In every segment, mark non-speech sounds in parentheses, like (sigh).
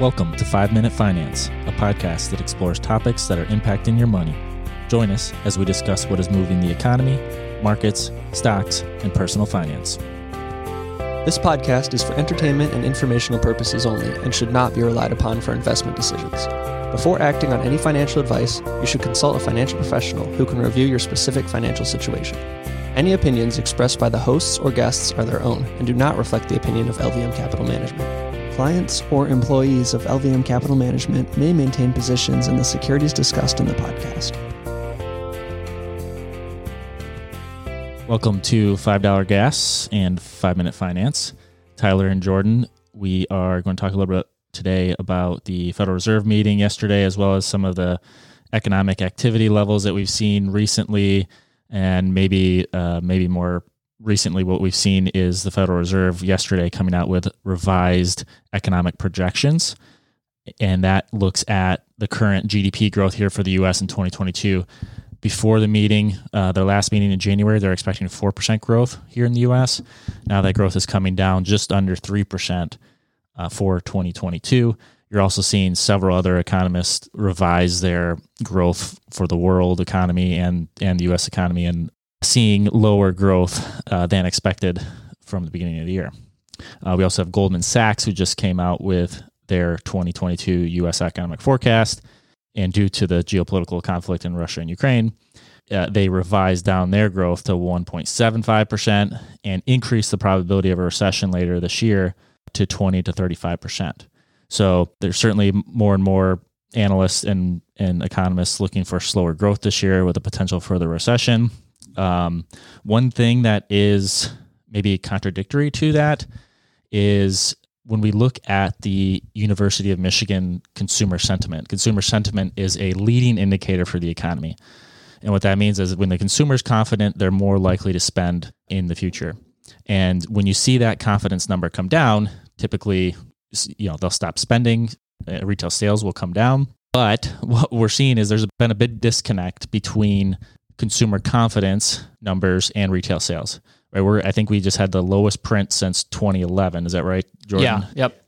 Welcome to 5 Minute Finance, a podcast that explores topics that are impacting your money. Join us as we discuss what is moving the economy, markets, stocks, and personal finance. This podcast is for entertainment and informational purposes only and should not be relied upon for investment decisions. Before acting on any financial advice, you should consult a financial professional who can review your specific financial situation. Any opinions expressed by the hosts or guests are their own and do not reflect the opinion of LVM Capital Management. Clients or employees of LVM Capital Management may maintain positions in the securities discussed in the podcast. Welcome to $5 Gas and 5 Minute Finance. Tyler and Jordan, we are going to talk a little bit today about the Federal Reserve meeting yesterday, as well as some of the economic activity levels that we've seen recently, and maybe uh, maybe more recently, what we've seen is the Federal Reserve yesterday coming out with revised economic projections, and that looks at the current GDP growth here for the U.S. in 2022 before the meeting, uh, their last meeting in January, they're expecting 4% growth here in the US. Now that growth is coming down just under 3% uh, for 2022. You're also seeing several other economists revise their growth for the world economy and, and the US economy and seeing lower growth uh, than expected from the beginning of the year. Uh, we also have Goldman Sachs, who just came out with their 2022 US economic forecast and due to the geopolitical conflict in Russia and Ukraine, uh, they revised down their growth to 1.75% and increased the probability of a recession later this year to 20 to 35%. So there's certainly more and more analysts and, and economists looking for slower growth this year with a potential further recession. Um, one thing that is maybe contradictory to that is when we look at the University of Michigan consumer sentiment, consumer sentiment is a leading indicator for the economy. And what that means is when the consumer is confident, they're more likely to spend in the future. And when you see that confidence number come down, typically, you know, they'll stop spending, uh, retail sales will come down. But (laughs) what we're seeing is there's been a big disconnect between consumer confidence numbers and retail sales right? We're I think we just had the lowest print since 2011. Is that right, Jordan? Yeah. Yep.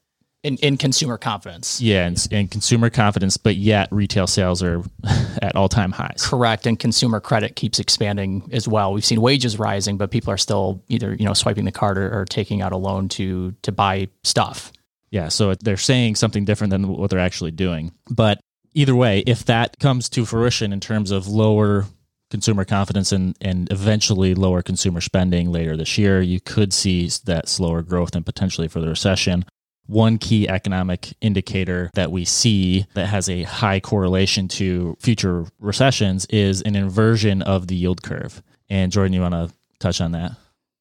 In, in consumer confidence. Yeah, and, and consumer confidence, but yet retail sales are (laughs) at all time highs. Correct, and consumer credit keeps expanding as well. We've seen wages rising, but people are still either you know swiping the card or, or taking out a loan to to buy stuff. Yeah, so they're saying something different than what they're actually doing. But either way, if that comes to fruition in terms of lower consumer confidence and, and eventually lower consumer spending later this year, you could see that slower growth and potentially for the recession. One key economic indicator that we see that has a high correlation to future recessions is an inversion of the yield curve. And Jordan, you want to touch on that?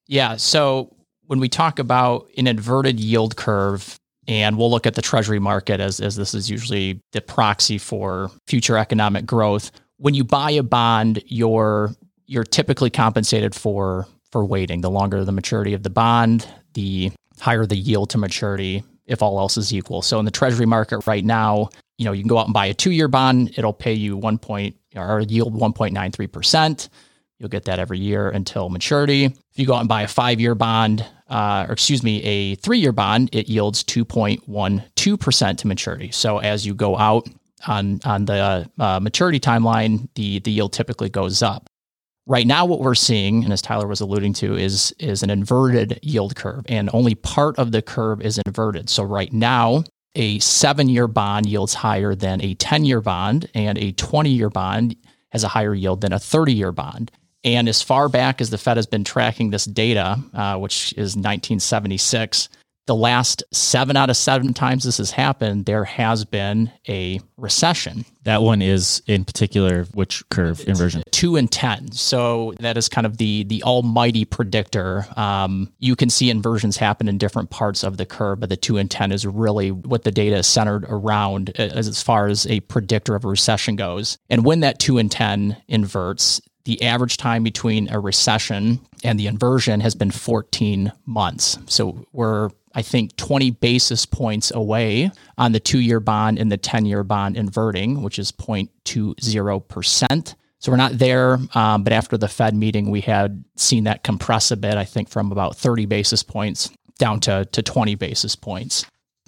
Yeah. So when we talk about an inverted yield curve, and we'll look at the treasury market as, as this is usually the proxy for future economic growth when you buy a bond, you're you're typically compensated for for waiting. The longer the maturity of the bond, the higher the yield to maturity if all else is equal. So in the treasury market right now, you know, you can go out and buy a 2-year bond, it'll pay you 1 point or yield 1.93%. You'll get that every year until maturity. If you go out and buy a 5-year bond, uh, or excuse me, a 3-year bond, it yields 2.12% to maturity. So as you go out on on the uh, maturity timeline, the the yield typically goes up. Right now, what we're seeing, and as Tyler was alluding to, is is an inverted yield curve, and only part of the curve is inverted. So right now, a seven year bond yields higher than a ten year bond, and a twenty year bond has a higher yield than a thirty year bond. And as far back as the Fed has been tracking this data, uh, which is 1976, the last seven out of seven times this has happened, there has been a recession. That one is in particular which curve inversion? Two and ten. So that is kind of the the almighty predictor. Um, you can see inversions happen in different parts of the curve, but the two and ten is really what the data is centered around as, as far as a predictor of a recession goes. And when that two and ten inverts, the average time between a recession and the inversion has been 14 months. So we're I think 20 basis points away on the two year bond and the 10 year bond inverting, which is 0.20%. So we're not there. Um, but after the Fed meeting, we had seen that compress a bit, I think from about 30 basis points down to, to 20 basis points.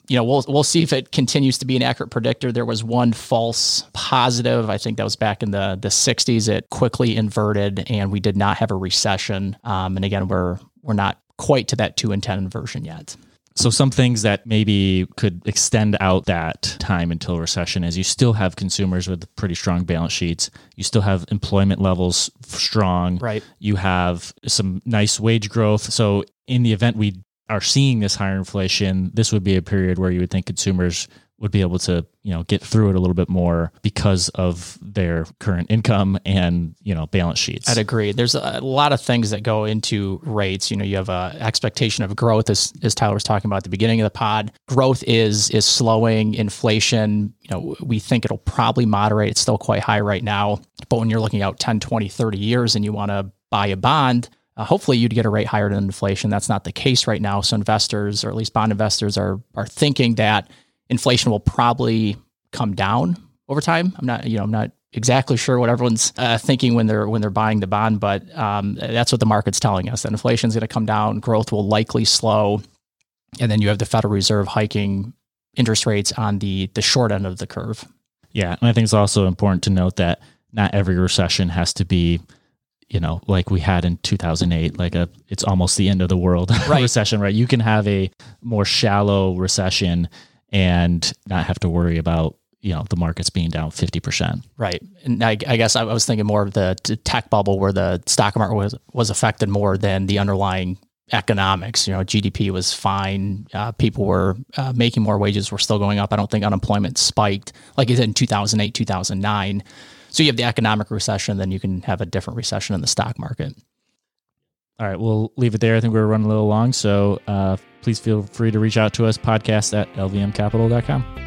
you know, we'll we'll see if it continues to be an accurate predictor. There was one false positive. I think that was back in the the 60s. It quickly inverted, and we did not have a recession. Um, and again, we're we're not quite to that two and ten inversion yet. So some things that maybe could extend out that time until recession is you still have consumers with pretty strong balance sheets. You still have employment levels strong. Right. You have some nice wage growth. So in the event we are seeing this higher inflation, this would be a period where you would think consumers would be able to you know get through it a little bit more because of their current income and you know balance sheets. I'd agree. There's a lot of things that go into rates. You know, you have a expectation of growth, as as Tyler was talking about at the beginning of the pod. Growth is is slowing. Inflation, you know, we think it'll probably moderate. It's still quite high right now, but when you're looking out 10, 20, 30 years and you want to buy a bond, uh, hopefully you'd get a rate higher than inflation. That's not the case right now. So investors, or at least bond investors, are are thinking that inflation will probably come down over time. I'm not, you know, I'm not exactly sure what everyone's uh, thinking when they're when they're buying the bond, but um, that's what the market's telling us that inflation is going to come down, growth will likely slow, and then you have the Federal Reserve hiking interest rates on the the short end of the curve. Yeah, and I think it's also important to note that not every recession has to be you know, like we had in 2008, like a, it's almost the end of the world (laughs) right. recession, right? You can have a more shallow recession and not have to worry about you know the markets being down 50% right. And I, I, guess i was thinking more of the tech bubble where the stock market was was affected more than the underlying economics. You know gdp was fine. Uh, people were uh, making more wages were still going up. I don't think unemployment spiked like it did in 2008 2009 so you have the economic recession then you can have a different recession in the stock market. All right, we'll leave it there. I think we're running a little long. So uh, please feel free to reach out to us, podcast at lvmcapital.com.